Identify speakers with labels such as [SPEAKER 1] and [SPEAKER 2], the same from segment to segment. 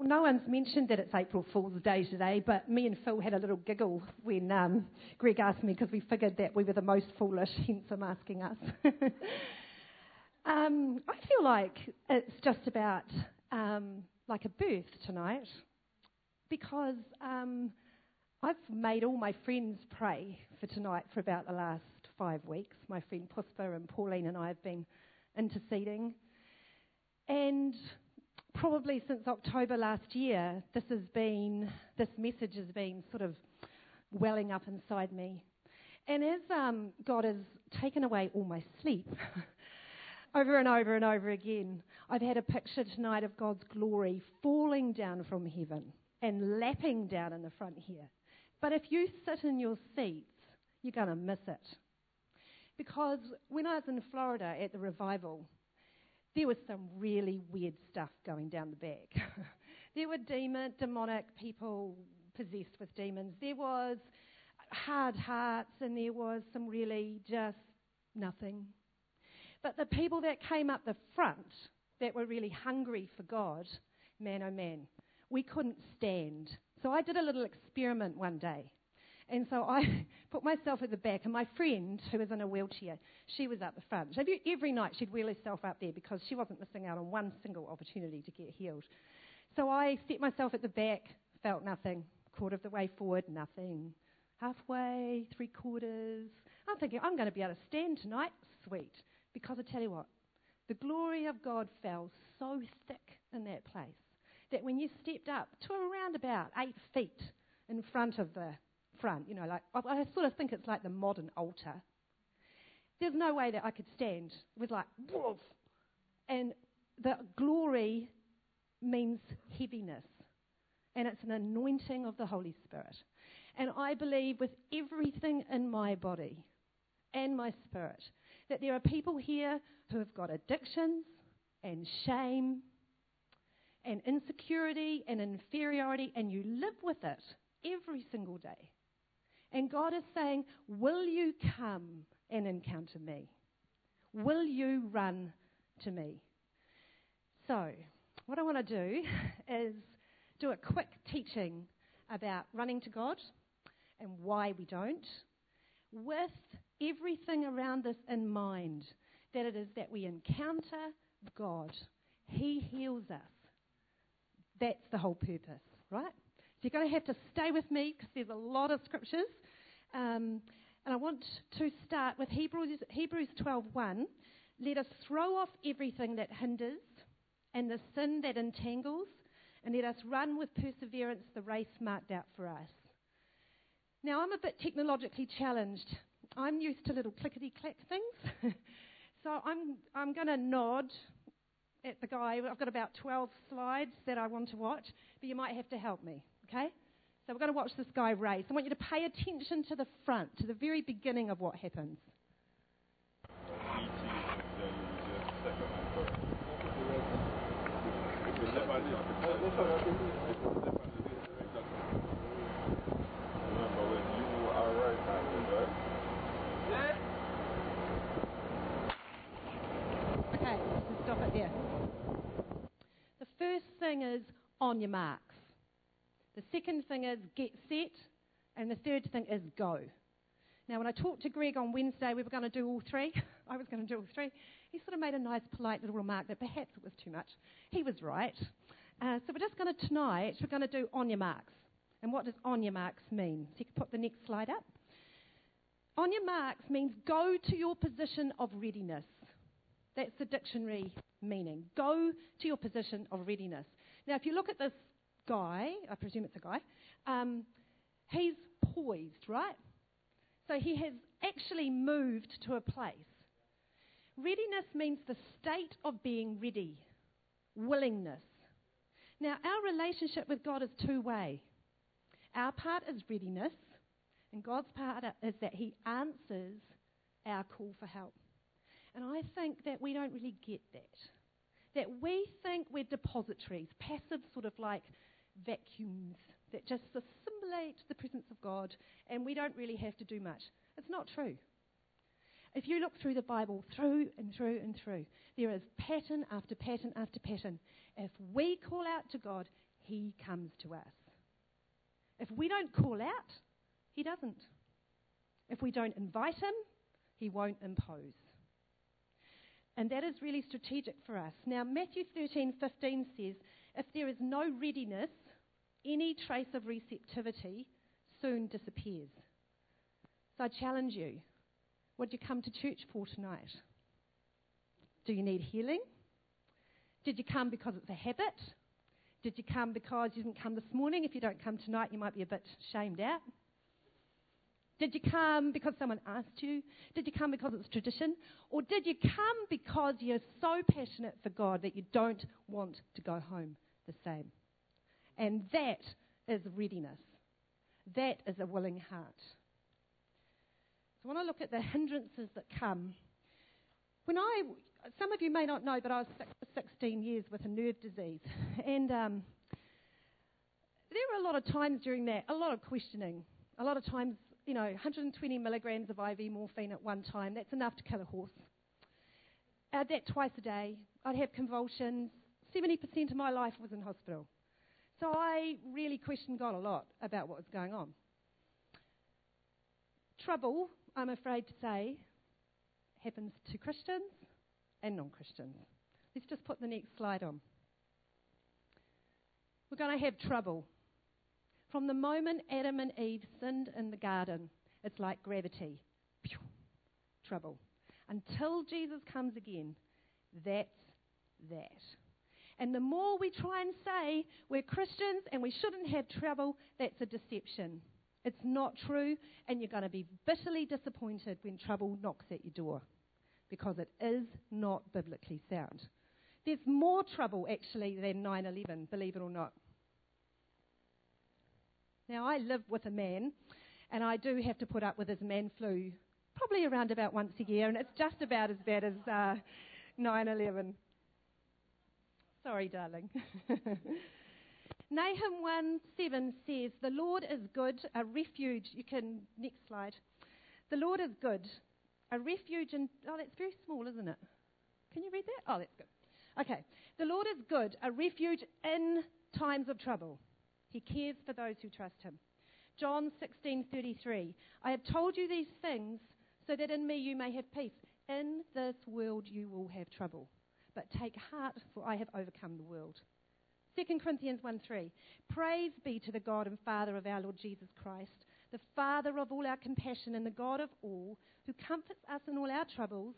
[SPEAKER 1] Well, no one's mentioned that it's April Fool's Day today, but me and Phil had a little giggle when um, Greg asked me because we figured that we were the most foolish, hence I'm asking us. um, I feel like it's just about um, like a birth tonight because um, I've made all my friends pray for tonight for about the last five weeks. My friend Puspa and Pauline and I have been interceding. And probably since October last year, this has been, this message has been sort of welling up inside me. And as um, God has taken away all my sleep, over and over and over again, I've had a picture tonight of God's glory falling down from heaven and lapping down in the front here. But if you sit in your seats, you're going to miss it. Because when I was in Florida at the revival, there was some really weird stuff going down the back. there were demon, demonic people possessed with demons. There was hard hearts, and there was some really just nothing. But the people that came up the front, that were really hungry for God, man oh man, we couldn't stand. So I did a little experiment one day. And so I put myself at the back, and my friend, who was in a wheelchair, she was up the front. Every night she'd wheel herself up there because she wasn't missing out on one single opportunity to get healed. So I set myself at the back, felt nothing. Quarter of the way forward, nothing. Halfway, three quarters. I'm thinking, I'm going to be able to stand tonight. Sweet. Because I tell you what, the glory of God fell so thick in that place that when you stepped up to around about eight feet in front of the front, you know, like I, I sort of think it's like the modern altar. There's no way that I could stand with like woof, and the glory means heaviness, and it's an anointing of the Holy Spirit. And I believe with everything in my body and my spirit that there are people here who have got addictions and shame and insecurity and inferiority, and you live with it every single day. And God is saying, Will you come and encounter me? Will you run to me? So, what I want to do is do a quick teaching about running to God and why we don't, with everything around this in mind that it is that we encounter God, He heals us. That's the whole purpose, right? You're going to have to stay with me because there's a lot of scriptures. Um, and I want to start with Hebrews, Hebrews 12.1. Let us throw off everything that hinders and the sin that entangles, and let us run with perseverance the race marked out for us. Now, I'm a bit technologically challenged. I'm used to little clickety clack things. so I'm, I'm going to nod at the guy. I've got about 12 slides that I want to watch, but you might have to help me, okay? So we're going to watch this guy race. I want you to pay attention to the front, to the very beginning of what happens. Okay, stop it there. The first thing is on your marks. The second thing is get set. And the third thing is go. Now, when I talked to Greg on Wednesday, we were going to do all three. I was going to do all three. He sort of made a nice, polite little remark that perhaps it was too much. He was right. Uh, so we're just going to, tonight, we're going to do on your marks. And what does on your marks mean? So you can put the next slide up. On your marks means go to your position of readiness. That's the dictionary meaning. Go to your position of readiness. Now, if you look at this guy, I presume it's a guy, um, he's poised, right? So he has actually moved to a place. Readiness means the state of being ready, willingness. Now, our relationship with God is two way. Our part is readiness, and God's part is that He answers our call for help. And I think that we don't really get that. That we think we're depositories, passive, sort of like vacuums that just assimilate the presence of God and we don't really have to do much. It's not true. If you look through the Bible, through and through and through, there is pattern after pattern after pattern. If we call out to God, He comes to us. If we don't call out, He doesn't. If we don't invite Him, He won't impose. And that is really strategic for us. Now, Matthew 13:15 says, if there is no readiness, any trace of receptivity soon disappears. So I challenge you what did you come to church for tonight? Do you need healing? Did you come because it's a habit? Did you come because you didn't come this morning? If you don't come tonight, you might be a bit shamed out. Did you come because someone asked you? Did you come because it's tradition? Or did you come because you're so passionate for God that you don't want to go home the same? And that is readiness. That is a willing heart. So when I look at the hindrances that come, when I, some of you may not know, but I was 16 years with a nerve disease, and um, there were a lot of times during that, a lot of questioning, a lot of times, you know, 120 milligrams of IV morphine at one time. That's enough to kill a horse. I had that twice a day. I'd have convulsions. 70% of my life was in hospital. So I really questioned God a lot about what was going on. Trouble I'm afraid to say, happens to Christians and non Christians. Let's just put the next slide on. We're going to have trouble. From the moment Adam and Eve sinned in the garden, it's like gravity. Pew, trouble. Until Jesus comes again, that's that. And the more we try and say we're Christians and we shouldn't have trouble, that's a deception. It's not true, and you're going to be bitterly disappointed when trouble knocks at your door because it is not biblically sound. There's more trouble actually than 9 11, believe it or not. Now, I live with a man, and I do have to put up with his man flu probably around about once a year, and it's just about as bad as uh, 9 uh, 11. Sorry, darling. Nahum 1 7 says, The Lord is good, a refuge. You can, next slide. The Lord is good, a refuge in. Oh, that's very small, isn't it? Can you read that? Oh, that's good. Okay. The Lord is good, a refuge in times of trouble. He cares for those who trust him. John 16:33 I have told you these things so that in me you may have peace. In this world you will have trouble, but take heart for I have overcome the world. 2 Corinthians 1 3. Praise be to the God and Father of our Lord Jesus Christ, the Father of all our compassion and the God of all, who comforts us in all our troubles,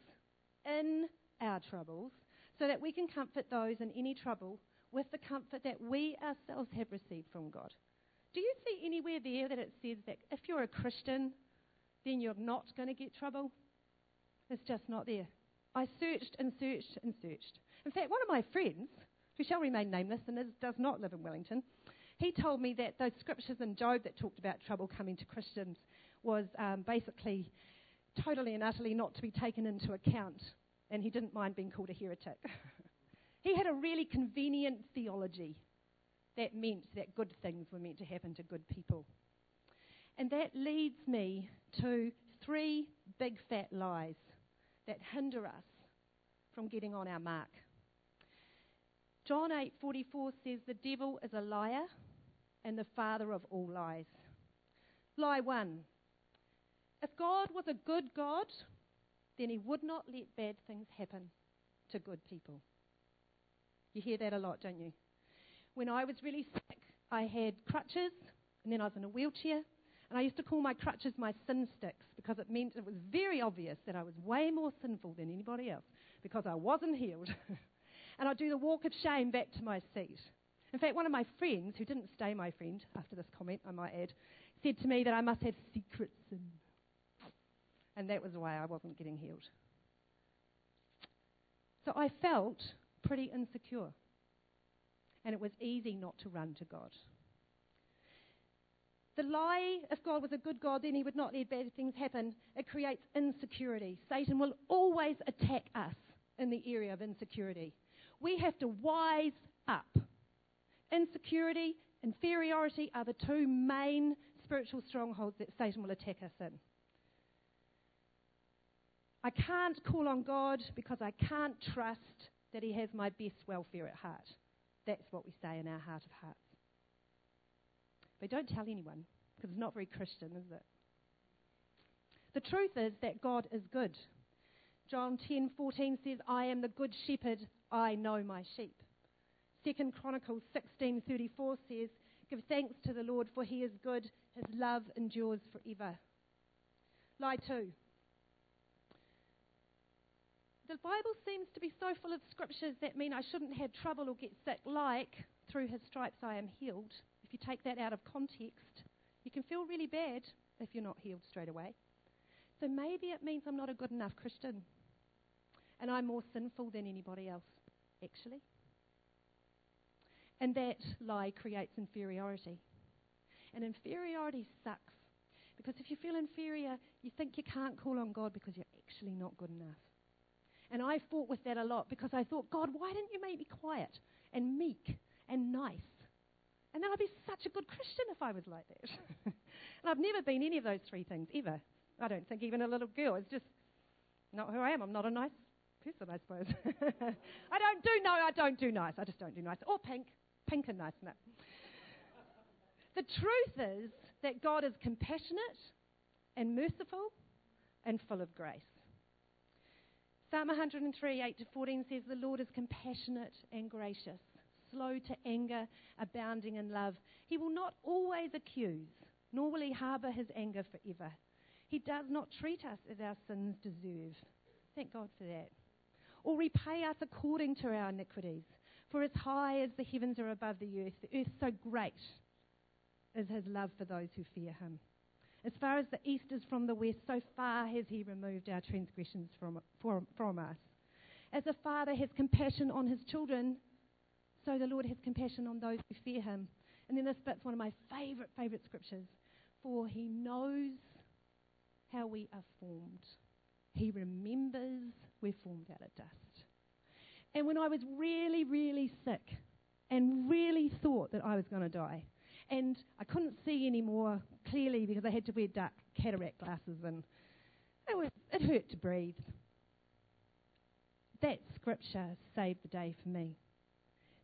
[SPEAKER 1] in our troubles, so that we can comfort those in any trouble with the comfort that we ourselves have received from God. Do you see anywhere there that it says that if you're a Christian, then you're not going to get trouble? It's just not there. I searched and searched and searched. In fact, one of my friends who shall remain nameless and is, does not live in Wellington, he told me that those scriptures in Job that talked about trouble coming to Christians was um, basically totally and utterly not to be taken into account, and he didn't mind being called a heretic. he had a really convenient theology that meant that good things were meant to happen to good people. And that leads me to three big fat lies that hinder us from getting on our mark. John 8:44 says the devil is a liar and the father of all lies. Lie 1. If God was a good God, then he would not let bad things happen to good people. You hear that a lot, don't you? When I was really sick, I had crutches and then I was in a wheelchair. And I used to call my crutches my sin sticks because it meant it was very obvious that I was way more sinful than anybody else because I wasn't healed. and I'd do the walk of shame back to my seat. In fact, one of my friends, who didn't stay my friend after this comment, I might add, said to me that I must have secret sin. And that was why I wasn't getting healed. So I felt pretty insecure. And it was easy not to run to God. The lie, if God was a good God, then he would not let bad things happen. It creates insecurity. Satan will always attack us in the area of insecurity we have to wise up. Insecurity, inferiority are the two main spiritual strongholds that Satan will attack us in. I can't call on God because I can't trust that He has my best welfare at heart. That's what we say in our heart of hearts. But don't tell anyone, because it's not very Christian, is it? The truth is that God is good. John 10:14 says, "I am the good shepherd; I know my sheep." Second Chronicles 16:34 says, "Give thanks to the Lord, for he is good; his love endures forever." Lie 2. The Bible seems to be so full of scriptures that mean I shouldn't have trouble or get sick, like, through his stripes I am healed. If you take that out of context, you can feel really bad if you're not healed straight away. So maybe it means I'm not a good enough Christian. And I'm more sinful than anybody else, actually. And that lie creates inferiority. And inferiority sucks. Because if you feel inferior, you think you can't call on God because you're actually not good enough. And I fought with that a lot because I thought, God, why didn't you make me quiet and meek and nice? And then I'd be such a good Christian if I was like that. and I've never been any of those three things ever. I don't think even a little girl. It's just not who I am. I'm not a nice person, I suppose. I don't do no, I don't do nice. I just don't do nice. Or pink. Pink and nice. No. The truth is that God is compassionate and merciful and full of grace. Psalm 103, 8 to 14 says, The Lord is compassionate and gracious, slow to anger, abounding in love. He will not always accuse, nor will he harbour his anger forever. He does not treat us as our sins deserve. Thank God for that. Or repay us according to our iniquities. For as high as the heavens are above the earth, the earth so great is his love for those who fear him. As far as the east is from the west, so far has he removed our transgressions from, from, from us. As a father has compassion on his children, so the Lord has compassion on those who fear him. And then this bit's one of my favourite, favourite scriptures. For he knows how we are formed. He remembers we're formed out of dust. And when I was really, really sick and really thought that I was going to die, and I couldn't see any more clearly because I had to wear dark cataract glasses and it, was, it hurt to breathe. That scripture saved the day for me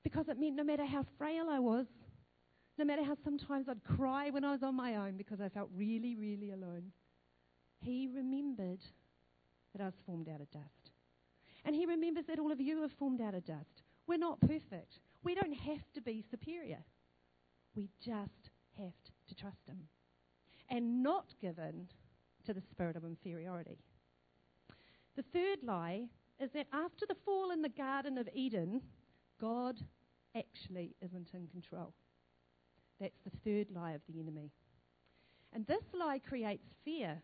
[SPEAKER 1] because it meant no matter how frail I was, no matter how sometimes I'd cry when I was on my own because I felt really, really alone, he remembered that I was formed out of dust. And He remembers that all of you are formed out of dust. We're not perfect. We don't have to be superior. We just have to trust Him and not given to the spirit of inferiority. The third lie is that after the fall in the Garden of Eden, God actually isn't in control. That's the third lie of the enemy. And this lie creates fear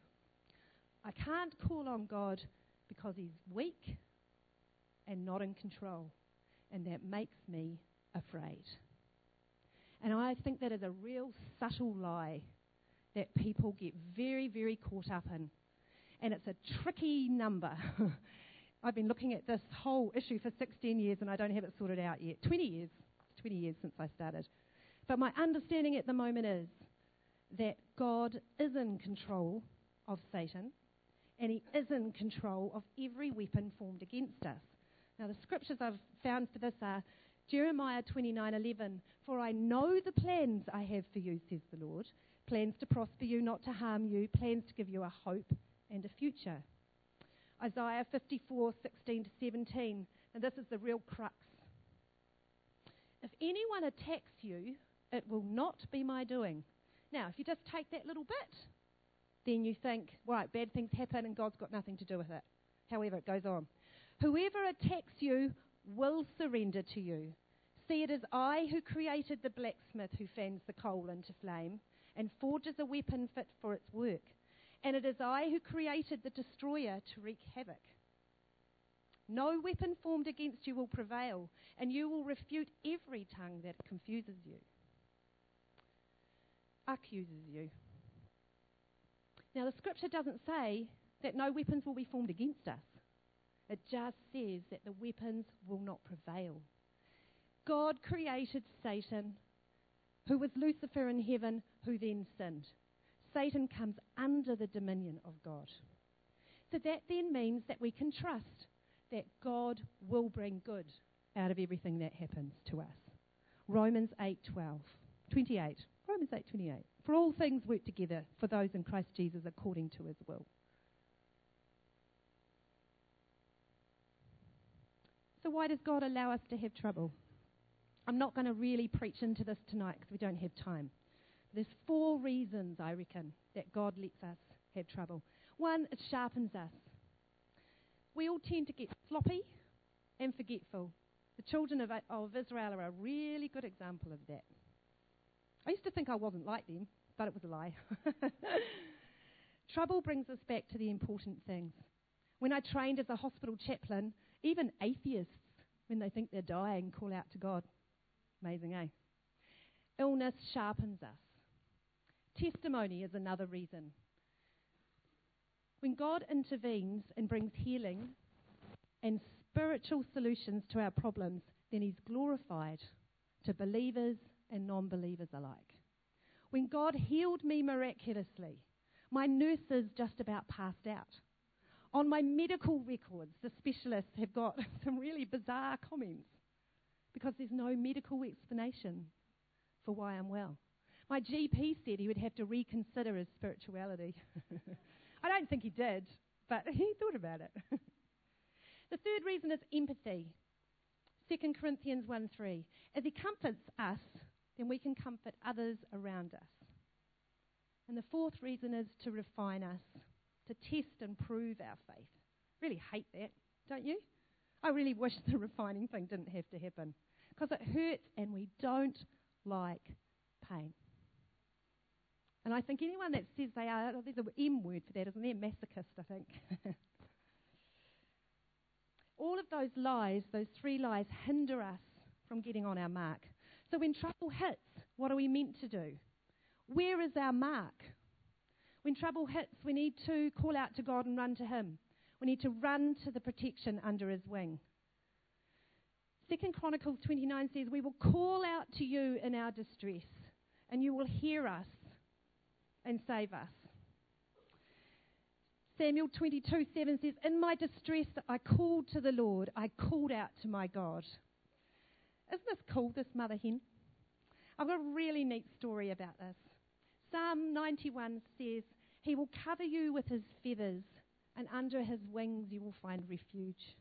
[SPEAKER 1] I can't call on God because He's weak and not in control. And that makes me afraid. And I think that is a real subtle lie that people get very, very caught up in. And it's a tricky number. I've been looking at this whole issue for 16 years and I don't have it sorted out yet. 20 years. 20 years since I started. But my understanding at the moment is that God is in control of Satan and he is in control of every weapon formed against us. Now, the scriptures I've found for this are Jeremiah 29:11. For I know the plans I have for you, says the Lord, plans to prosper you, not to harm you, plans to give you a hope and a future. Isaiah 54:16 to 17. And this is the real crux. If anyone attacks you, it will not be my doing. Now, if you just take that little bit then you think, right, bad things happen and God's got nothing to do with it. However, it goes on. Whoever attacks you will surrender to you. See, it is I who created the blacksmith who fans the coal into flame and forges a weapon fit for its work. And it is I who created the destroyer to wreak havoc. No weapon formed against you will prevail, and you will refute every tongue that confuses you, accuses you. Now, the scripture doesn't say that no weapons will be formed against us, it just says that the weapons will not prevail. God created Satan, who was Lucifer in heaven, who then sinned. Satan comes under the dominion of God. So that then means that we can trust that God will bring good out of everything that happens to us. Romans 8:12, 28. Romans 8:28. For all things work together for those in Christ Jesus according to his will. So why does God allow us to have trouble? I'm not going to really preach into this tonight because we don't have time. There's four reasons, I reckon, that God lets us have trouble. One, it sharpens us. We all tend to get sloppy and forgetful. The children of, of Israel are a really good example of that. I used to think I wasn't like them, but it was a lie. Trouble brings us back to the important things. When I trained as a hospital chaplain, even atheists, when they think they're dying, call out to God. Amazing, eh? Illness sharpens us. Testimony is another reason. When God intervenes and brings healing and spiritual solutions to our problems, then He's glorified to believers and non believers alike. When God healed me miraculously, my nurses just about passed out. On my medical records, the specialists have got some really bizarre comments because there's no medical explanation for why I'm well. My GP said he would have to reconsider his spirituality. I don't think he did, but he thought about it. the third reason is empathy. 2 Corinthians 1 3. As he comforts us, then we can comfort others around us. And the fourth reason is to refine us, to test and prove our faith. Really hate that, don't you? I really wish the refining thing didn't have to happen because it hurts and we don't like pain. And I think anyone that says they are, oh, there's an M word for that, isn't there? Masochist, I think. All of those lies, those three lies, hinder us from getting on our mark. So when trouble hits, what are we meant to do? Where is our mark? When trouble hits, we need to call out to God and run to Him. We need to run to the protection under His wing. Second Chronicles 29 says, We will call out to you in our distress, and you will hear us and save us. Samuel 22 7 says, In my distress, I called to the Lord, I called out to my God. Isn't this cool, this mother hen? I've got a really neat story about this. Psalm 91 says, He will cover you with His feathers, and under His wings you will find refuge.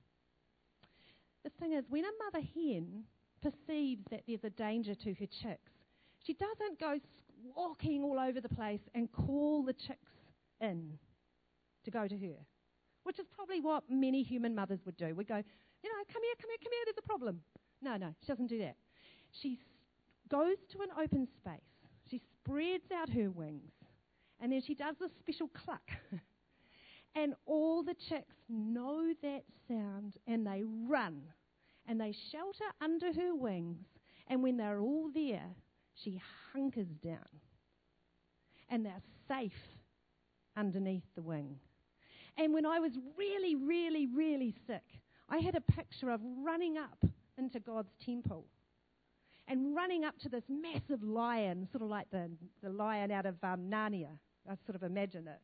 [SPEAKER 1] The thing is, when a mother hen perceives that there's a danger to her chicks, she doesn't go squawking all over the place and call the chicks in to go to her, which is probably what many human mothers would do. We'd go, you know, come here, come here, come here, there's a problem. No, no, she doesn't do that. She goes to an open space, she spreads out her wings, and then she does this special cluck. and all the chicks know that sound and they run and they shelter under her wings. And when they're all there, she hunkers down. And they're safe underneath the wing. And when I was really, really, really sick, I had a picture of running up into God's temple and running up to this massive lion, sort of like the, the lion out of um, Narnia. I sort of imagine it.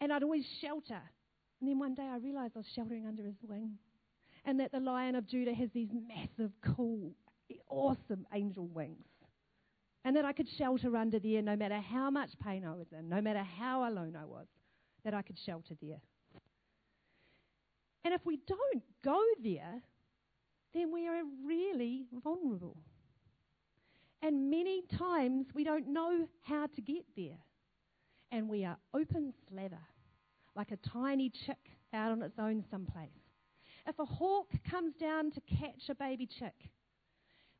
[SPEAKER 1] And I'd always shelter. And then one day I realized I was sheltering under his wing. And that the lion of Judah has these massive, cool, awesome angel wings. And that I could shelter under there no matter how much pain I was in, no matter how alone I was, that I could shelter there. And if we don't go there, then we are really vulnerable. And many times we don't know how to get there. And we are open slather, like a tiny chick out on its own someplace. If a hawk comes down to catch a baby chick,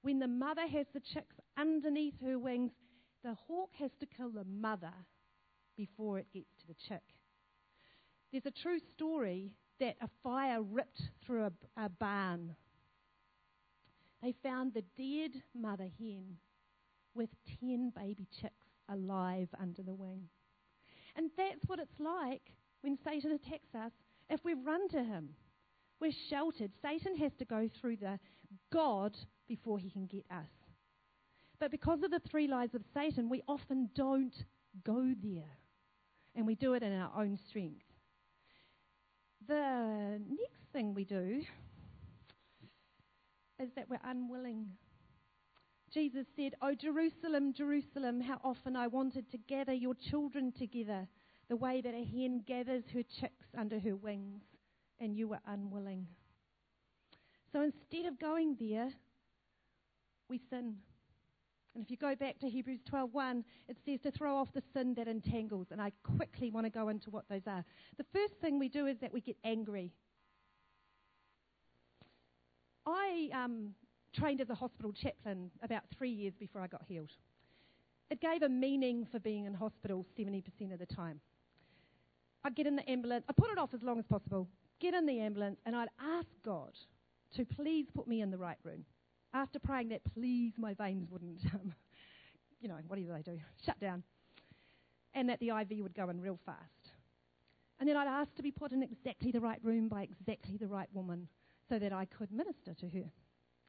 [SPEAKER 1] when the mother has the chicks underneath her wings, the hawk has to kill the mother before it gets to the chick. There's a true story that a fire ripped through a, a barn. They found the dead mother hen with 10 baby chicks alive under the wing. And that's what it's like when Satan attacks us if we run to him. We're sheltered. Satan has to go through the God before he can get us. But because of the three lies of Satan, we often don't go there. And we do it in our own strength. The next thing we do is that we're unwilling Jesus said, Oh, Jerusalem, Jerusalem, how often I wanted to gather your children together the way that a hen gathers her chicks under her wings, and you were unwilling. So instead of going there, we sin. And if you go back to Hebrews 12:1, it says to throw off the sin that entangles, and I quickly want to go into what those are. The first thing we do is that we get angry. I um, trained as a hospital chaplain about three years before I got healed. It gave a meaning for being in hospital 70% of the time. I'd get in the ambulance, I'd put it off as long as possible, get in the ambulance, and I'd ask God to please put me in the right room. After praying that, please my veins wouldn't, um, you know, what do they do? Shut down. And that the IV would go in real fast. And then I'd ask to be put in exactly the right room by exactly the right woman so that I could minister to her.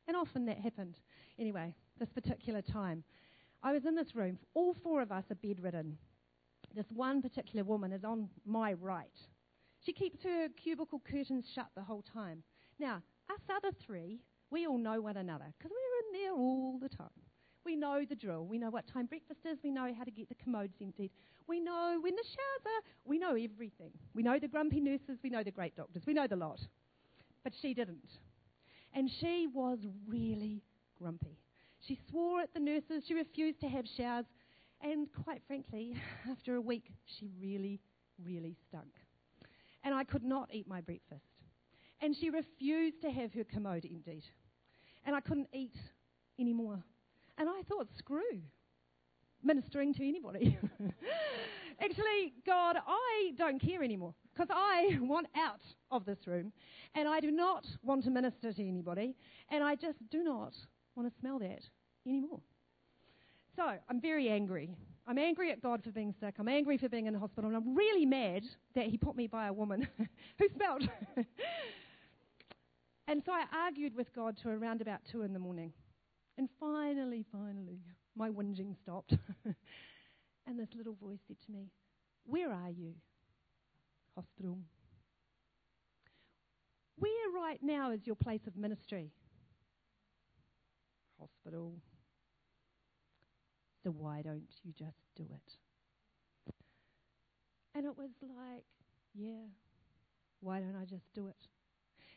[SPEAKER 1] And often that happened. Anyway, this particular time, I was in this room. All four of us are bedridden. This one particular woman is on my right. She keeps her cubicle curtains shut the whole time. Now, us other three, we all know one another because we're in there all the time. We know the drill. We know what time breakfast is. We know how to get the commodes emptied. We know when the showers are. We know everything. We know the grumpy nurses. We know the great doctors. We know the lot. But she didn't. And she was really grumpy. She swore at the nurses. She refused to have showers. And quite frankly, after a week, she really, really stunk. And I could not eat my breakfast. And she refused to have her commode emptied. And I couldn't eat anymore. And I thought, screw ministering to anybody. Actually, God, I don't care anymore because I want out of this room and I do not want to minister to anybody and I just do not want to smell that anymore. So I'm very angry. I'm angry at God for being sick. I'm angry for being in the hospital. And I'm really mad that He put me by a woman who smelled. and so I argued with God to around about 2 in the morning. And finally, finally, my whinging stopped. and this little voice said to me, Where are you? Hospital. Where right now is your place of ministry? Hospital. So why don't you just do it? And it was like, yeah, why don't I just do it?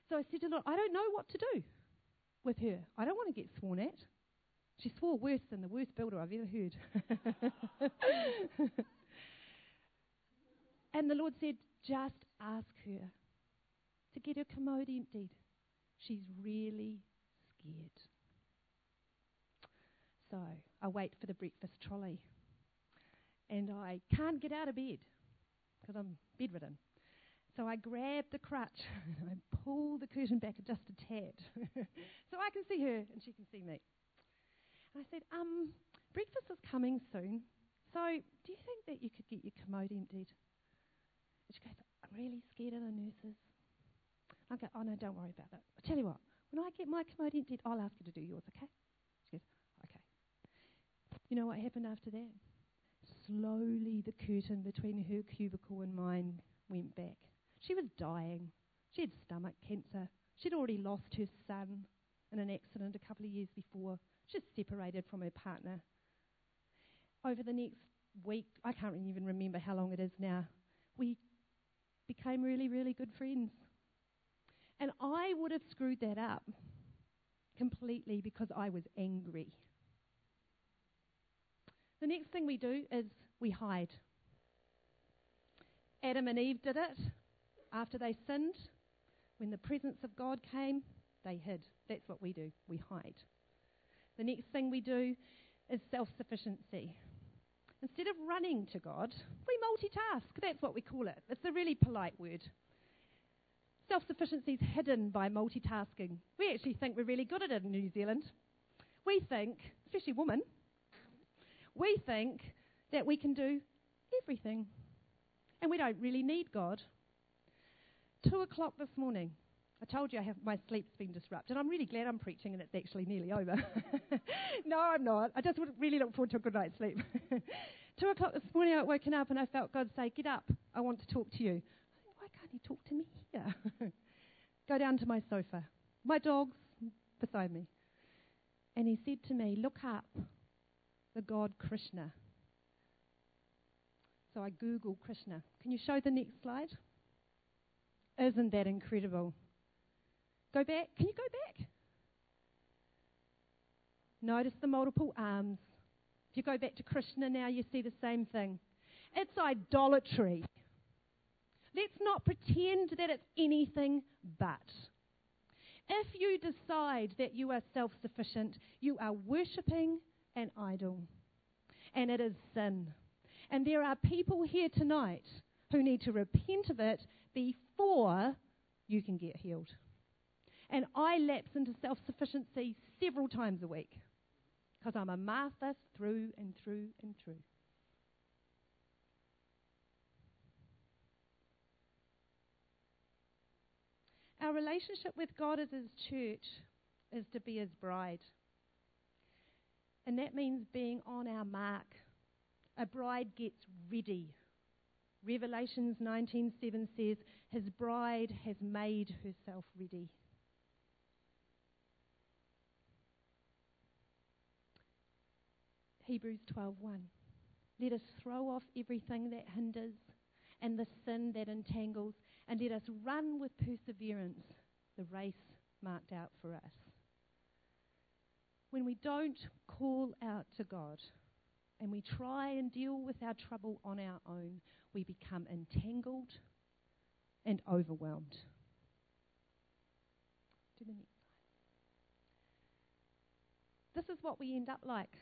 [SPEAKER 1] So I said to Lord, I don't know what to do with her. I don't want to get sworn at. She swore worse than the worst builder I've ever heard. and the Lord said, just ask her to get her commode emptied. She's really scared. So I wait for the breakfast trolley. And I can't get out of bed because I'm bedridden. So I grab the crutch and I pull the curtain back just a tad so I can see her and she can see me. And I said, um, breakfast is coming soon. So do you think that you could get your commode emptied? And she goes, I'm really scared of the nurses. I go, oh no, don't worry about that. I tell you what, when I get my commode emptied, I'll ask you to do yours, okay? She goes, okay? You know what happened after that? Slowly, the curtain between her cubicle and mine went back. She was dying. She had stomach cancer. She'd already lost her son in an accident a couple of years before. She's separated from her partner. Over the next week, I can't even remember how long it is now, we became really, really good friends. And I would have screwed that up completely because I was angry. The next thing we do is we hide. Adam and Eve did it after they sinned. When the presence of God came, they hid. That's what we do. We hide. The next thing we do is self sufficiency. Instead of running to God, we multitask. That's what we call it. It's a really polite word. Self sufficiency is hidden by multitasking. We actually think we're really good at it in New Zealand. We think, especially women, we think that we can do everything. And we don't really need God. Two o'clock this morning, I told you I have, my sleep's been disrupted. I'm really glad I'm preaching and it's actually nearly over. no, I'm not. I just really look forward to a good night's sleep. Two o'clock this morning, I woken up and I felt God say, Get up. I want to talk to you. Why can't He talk to me here? Go down to my sofa. My dog's beside me. And he said to me, Look up the god Krishna. So I Google Krishna. Can you show the next slide? Isn't that incredible? Go back. Can you go back? Notice the multiple arms. If you go back to Krishna now, you see the same thing. It's idolatry. Let's not pretend that it's anything but. If you decide that you are self sufficient, you are worshipping an idol. And it is sin. And there are people here tonight who need to repent of it before you can get healed. And I lapse into self sufficiency several times a week because I'm a Martha through and through and through. Our relationship with God as His church is to be His bride. And that means being on our mark. A bride gets ready. Revelations 19:7 says, "His bride has made herself ready." Hebrews 12:1. Let us throw off everything that hinders and the sin that entangles, and let us run with perseverance the race marked out for us. When we don't call out to God and we try and deal with our trouble on our own, we become entangled and overwhelmed. This is what we end up like.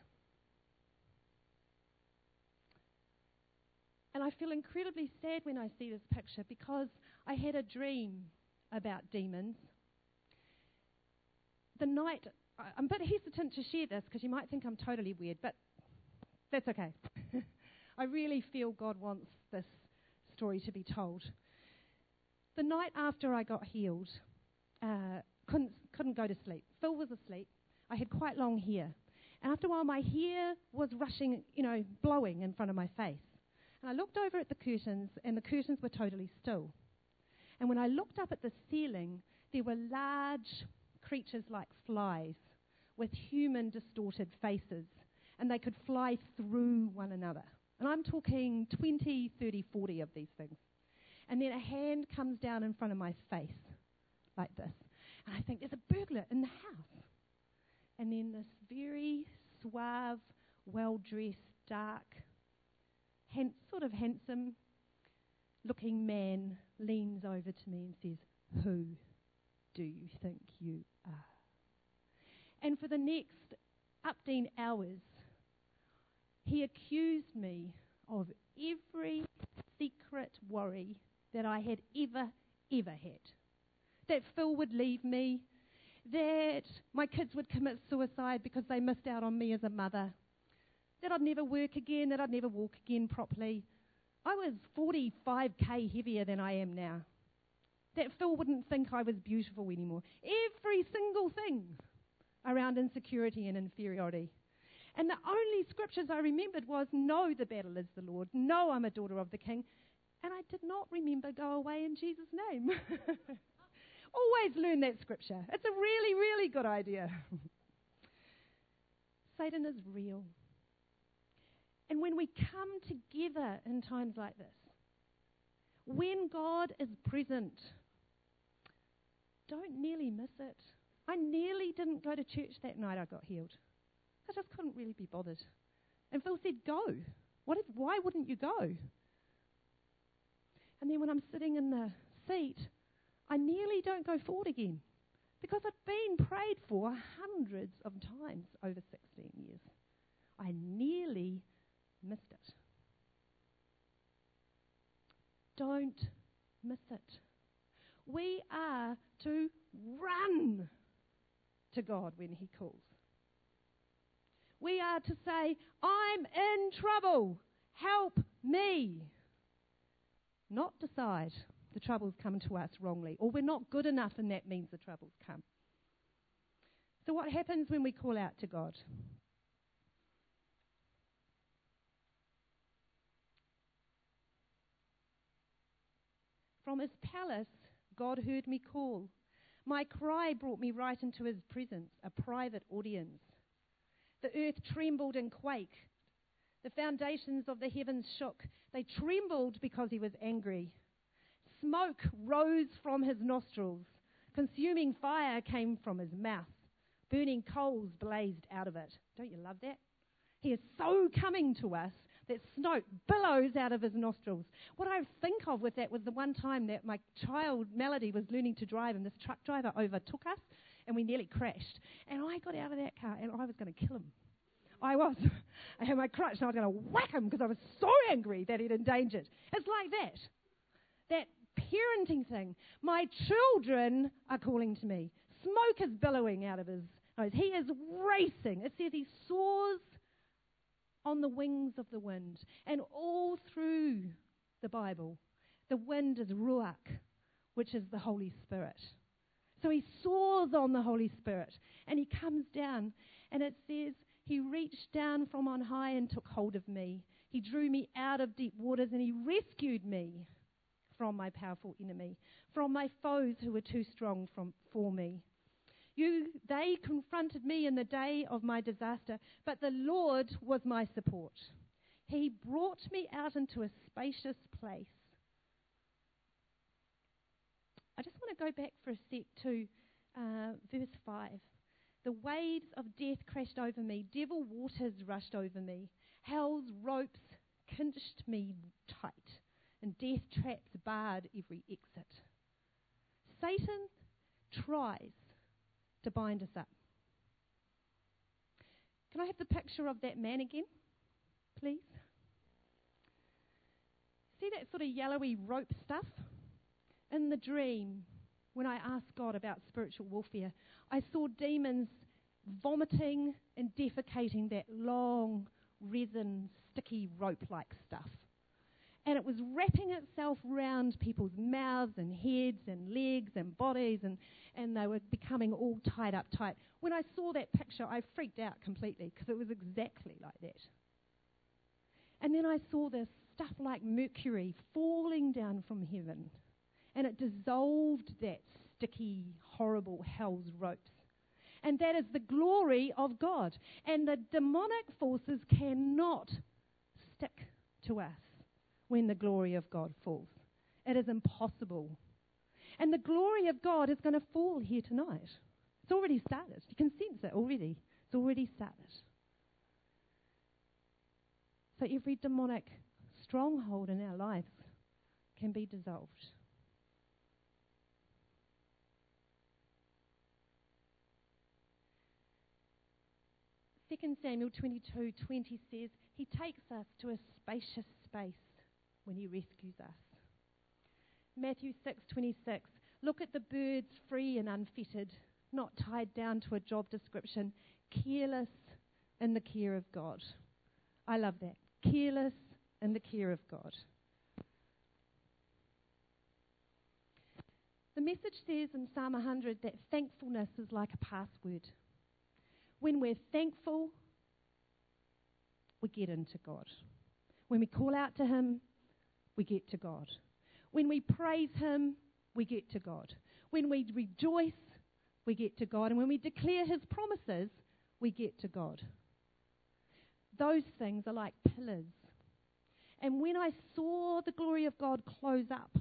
[SPEAKER 1] And I feel incredibly sad when I see this picture because I had a dream about demons. The night, I'm a bit hesitant to share this because you might think I'm totally weird, but that's okay. I really feel God wants this story to be told. The night after I got healed, uh, couldn't, couldn't go to sleep. Phil was asleep. I had quite long hair. And after a while, my hair was rushing, you know, blowing in front of my face. And I looked over at the curtains, and the curtains were totally still. And when I looked up at the ceiling, there were large creatures like flies with human distorted faces, and they could fly through one another. And I'm talking 20, 30, 40 of these things. And then a hand comes down in front of my face, like this. And I think, there's a burglar in the house. And then this very suave, well dressed, dark, hand, sort of handsome looking man leans over to me and says, Who do you think you are? And for the next upteen hours, he accused me of every secret worry that I had ever, ever had. That Phil would leave me, that my kids would commit suicide because they missed out on me as a mother, that I'd never work again, that I'd never walk again properly. I was 45k heavier than I am now. That Phil wouldn't think I was beautiful anymore. Every single thing around insecurity and inferiority. And the only scriptures I remembered was, No, the battle is the Lord. No, I'm a daughter of the King. And I did not remember, Go away in Jesus' name. Always learn that scripture. It's a really, really good idea. Satan is real. And when we come together in times like this, when God is present, don't nearly miss it. I nearly didn't go to church that night I got healed. I just couldn't really be bothered. And Phil said, Go. What if, why wouldn't you go? And then when I'm sitting in the seat, I nearly don't go forward again because I've been prayed for hundreds of times over 16 years. I nearly missed it. Don't miss it. We are to run to God when He calls. We are to say, I'm in trouble. Help me. Not decide the trouble's come to us wrongly, or we're not good enough and that means the trouble's come. So, what happens when we call out to God? From his palace, God heard me call. My cry brought me right into his presence, a private audience. The earth trembled and quaked. The foundations of the heavens shook. They trembled because he was angry. Smoke rose from his nostrils. Consuming fire came from his mouth. Burning coals blazed out of it. Don't you love that? He is so coming to us that smoke billows out of his nostrils. What I think of with that was the one time that my child Melody was learning to drive, and this truck driver overtook us, and we nearly crashed. And I got out of that car, and I was going to kill him. I was. I had my crutch, and I was going to whack him because I was so angry that he'd endangered. It's like that. That parenting thing. My children are calling to me. Smoke is billowing out of his nose. He is racing. It says he soars on the wings of the wind. And all through the Bible, the wind is Ruach, which is the Holy Spirit. So he soars on the Holy Spirit and he comes down. And it says, He reached down from on high and took hold of me. He drew me out of deep waters and he rescued me from my powerful enemy, from my foes who were too strong from, for me. You, they confronted me in the day of my disaster, but the Lord was my support. He brought me out into a spacious place. I just want to go back for a sec to uh, verse 5. The waves of death crashed over me, devil waters rushed over me, hell's ropes cinched me tight, and death traps barred every exit. Satan tries to bind us up. Can I have the picture of that man again, please? See that sort of yellowy rope stuff? In the dream, when I asked God about spiritual warfare, I saw demons vomiting and defecating that long, resin, sticky rope like stuff and it was wrapping itself round people's mouths and heads and legs and bodies, and, and they were becoming all tied up tight. When I saw that picture, I freaked out completely because it was exactly like that. And then I saw this stuff like mercury falling down from heaven, and it dissolved that sticky, horrible hell's ropes. And that is the glory of God. And the demonic forces cannot stick to us when the glory of God falls. It is impossible. And the glory of God is going to fall here tonight. It's already started. You can sense it already. It's already started. So every demonic stronghold in our lives can be dissolved. Second Samuel 22:20 says, He takes us to a spacious space when he rescues us. Matthew 6:26 Look at the birds free and unfettered, not tied down to a job description, careless in the care of God. I love that. Careless in the care of God. The message says in Psalm 100 that thankfulness is like a password. When we're thankful, we get into God. When we call out to Him, we get to God. When we praise Him, we get to God. When we rejoice, we get to God. And when we declare His promises, we get to God. Those things are like pillars. And when I saw the glory of God close up,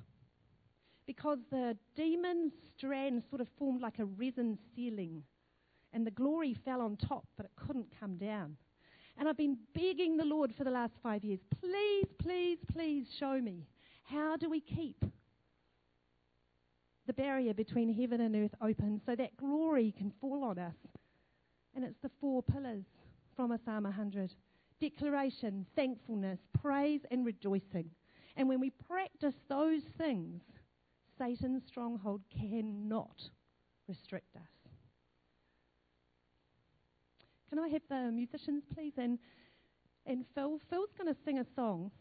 [SPEAKER 1] because the demon strand sort of formed like a resin ceiling, and the glory fell on top, but it couldn't come down. And I've been begging the Lord for the last five years please, please, please show me. How do we keep the barrier between heaven and earth open so that glory can fall on us? And it's the four pillars from a Psalm 100 declaration, thankfulness, praise, and rejoicing. And when we practice those things, Satan's stronghold cannot restrict us. Can I have the musicians, please? And, and Phil. Phil's going to sing a song.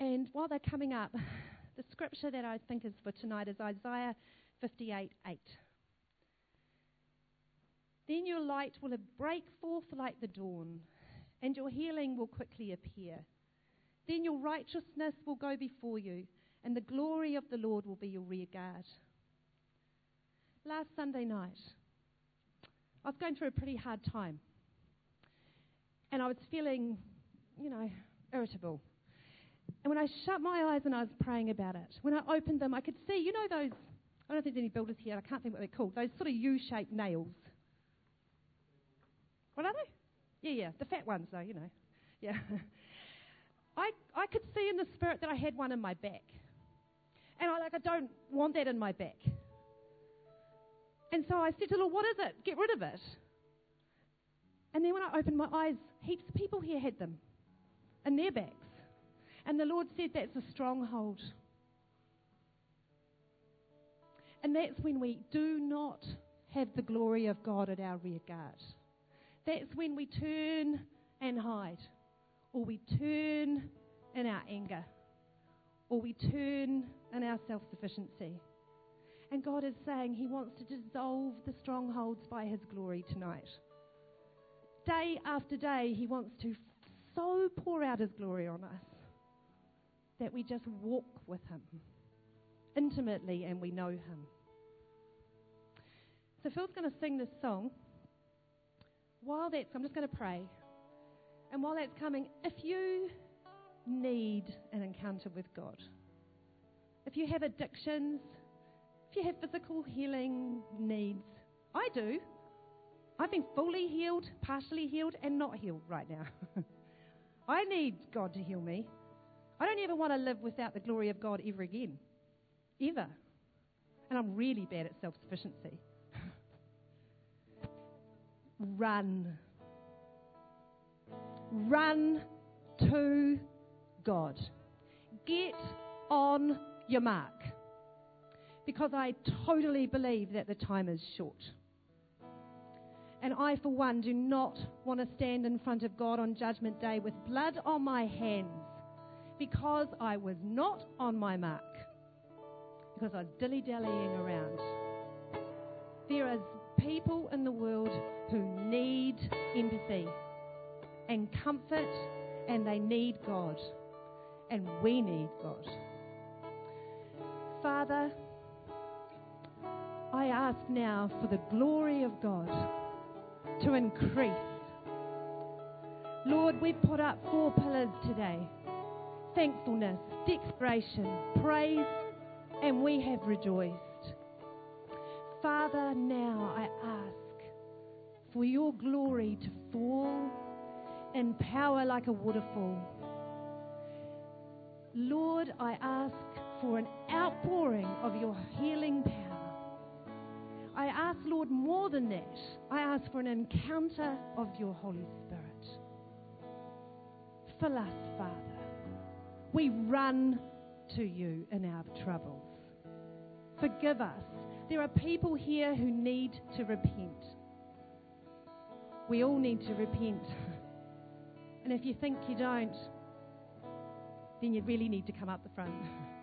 [SPEAKER 1] And while they're coming up, the scripture that I think is for tonight is Isaiah 58 8. Then your light will break forth like the dawn, and your healing will quickly appear. Then your righteousness will go before you, and the glory of the Lord will be your rear guard. Last Sunday night, I was going through a pretty hard time. And I was feeling, you know, irritable. And when I shut my eyes and I was praying about it, when I opened them, I could see, you know, those, I don't think there's any builders here, I can't think what they're called, those sort of U shaped nails. What are they? Yeah, yeah, the fat ones, though, you know. Yeah. I, I could see in the spirit that I had one in my back. And I like I don't want that in my back. And so I said to the Lord, What is it? Get rid of it. And then when I opened my eyes, heaps of people here had them in their backs. And the Lord said that's a stronghold. And that's when we do not have the glory of God at our rear guard. That's when we turn and hide, or we turn in our anger, or we turn in our self sufficiency. And God is saying He wants to dissolve the strongholds by His glory tonight. Day after day, He wants to so pour out His glory on us that we just walk with Him intimately and we know Him. So Phil's going to sing this song. While that's, I'm just going to pray. And while that's coming, if you need an encounter with God, if you have addictions, you have physical healing needs, I do. I've been fully healed, partially healed, and not healed right now. I need God to heal me. I don't ever want to live without the glory of God ever again. Ever. And I'm really bad at self sufficiency. Run. Run to God. Get on your mark. Because I totally believe that the time is short. And I, for one, do not want to stand in front of God on Judgment Day with blood on my hands because I was not on my mark, because I was dilly dallying around. There are people in the world who need empathy and comfort, and they need God, and we need God. Father, I ask now for the glory of God to increase. Lord, we've put up four pillars today thankfulness, declaration, praise, and we have rejoiced. Father, now I ask for your glory to fall in power like a waterfall. Lord, I ask for an outpouring of your healing power. I ask, Lord, more than that, I ask for an encounter of your Holy Spirit. Fill us, Father. We run to you in our troubles. Forgive us. There are people here who need to repent. We all need to repent. And if you think you don't, then you really need to come up the front.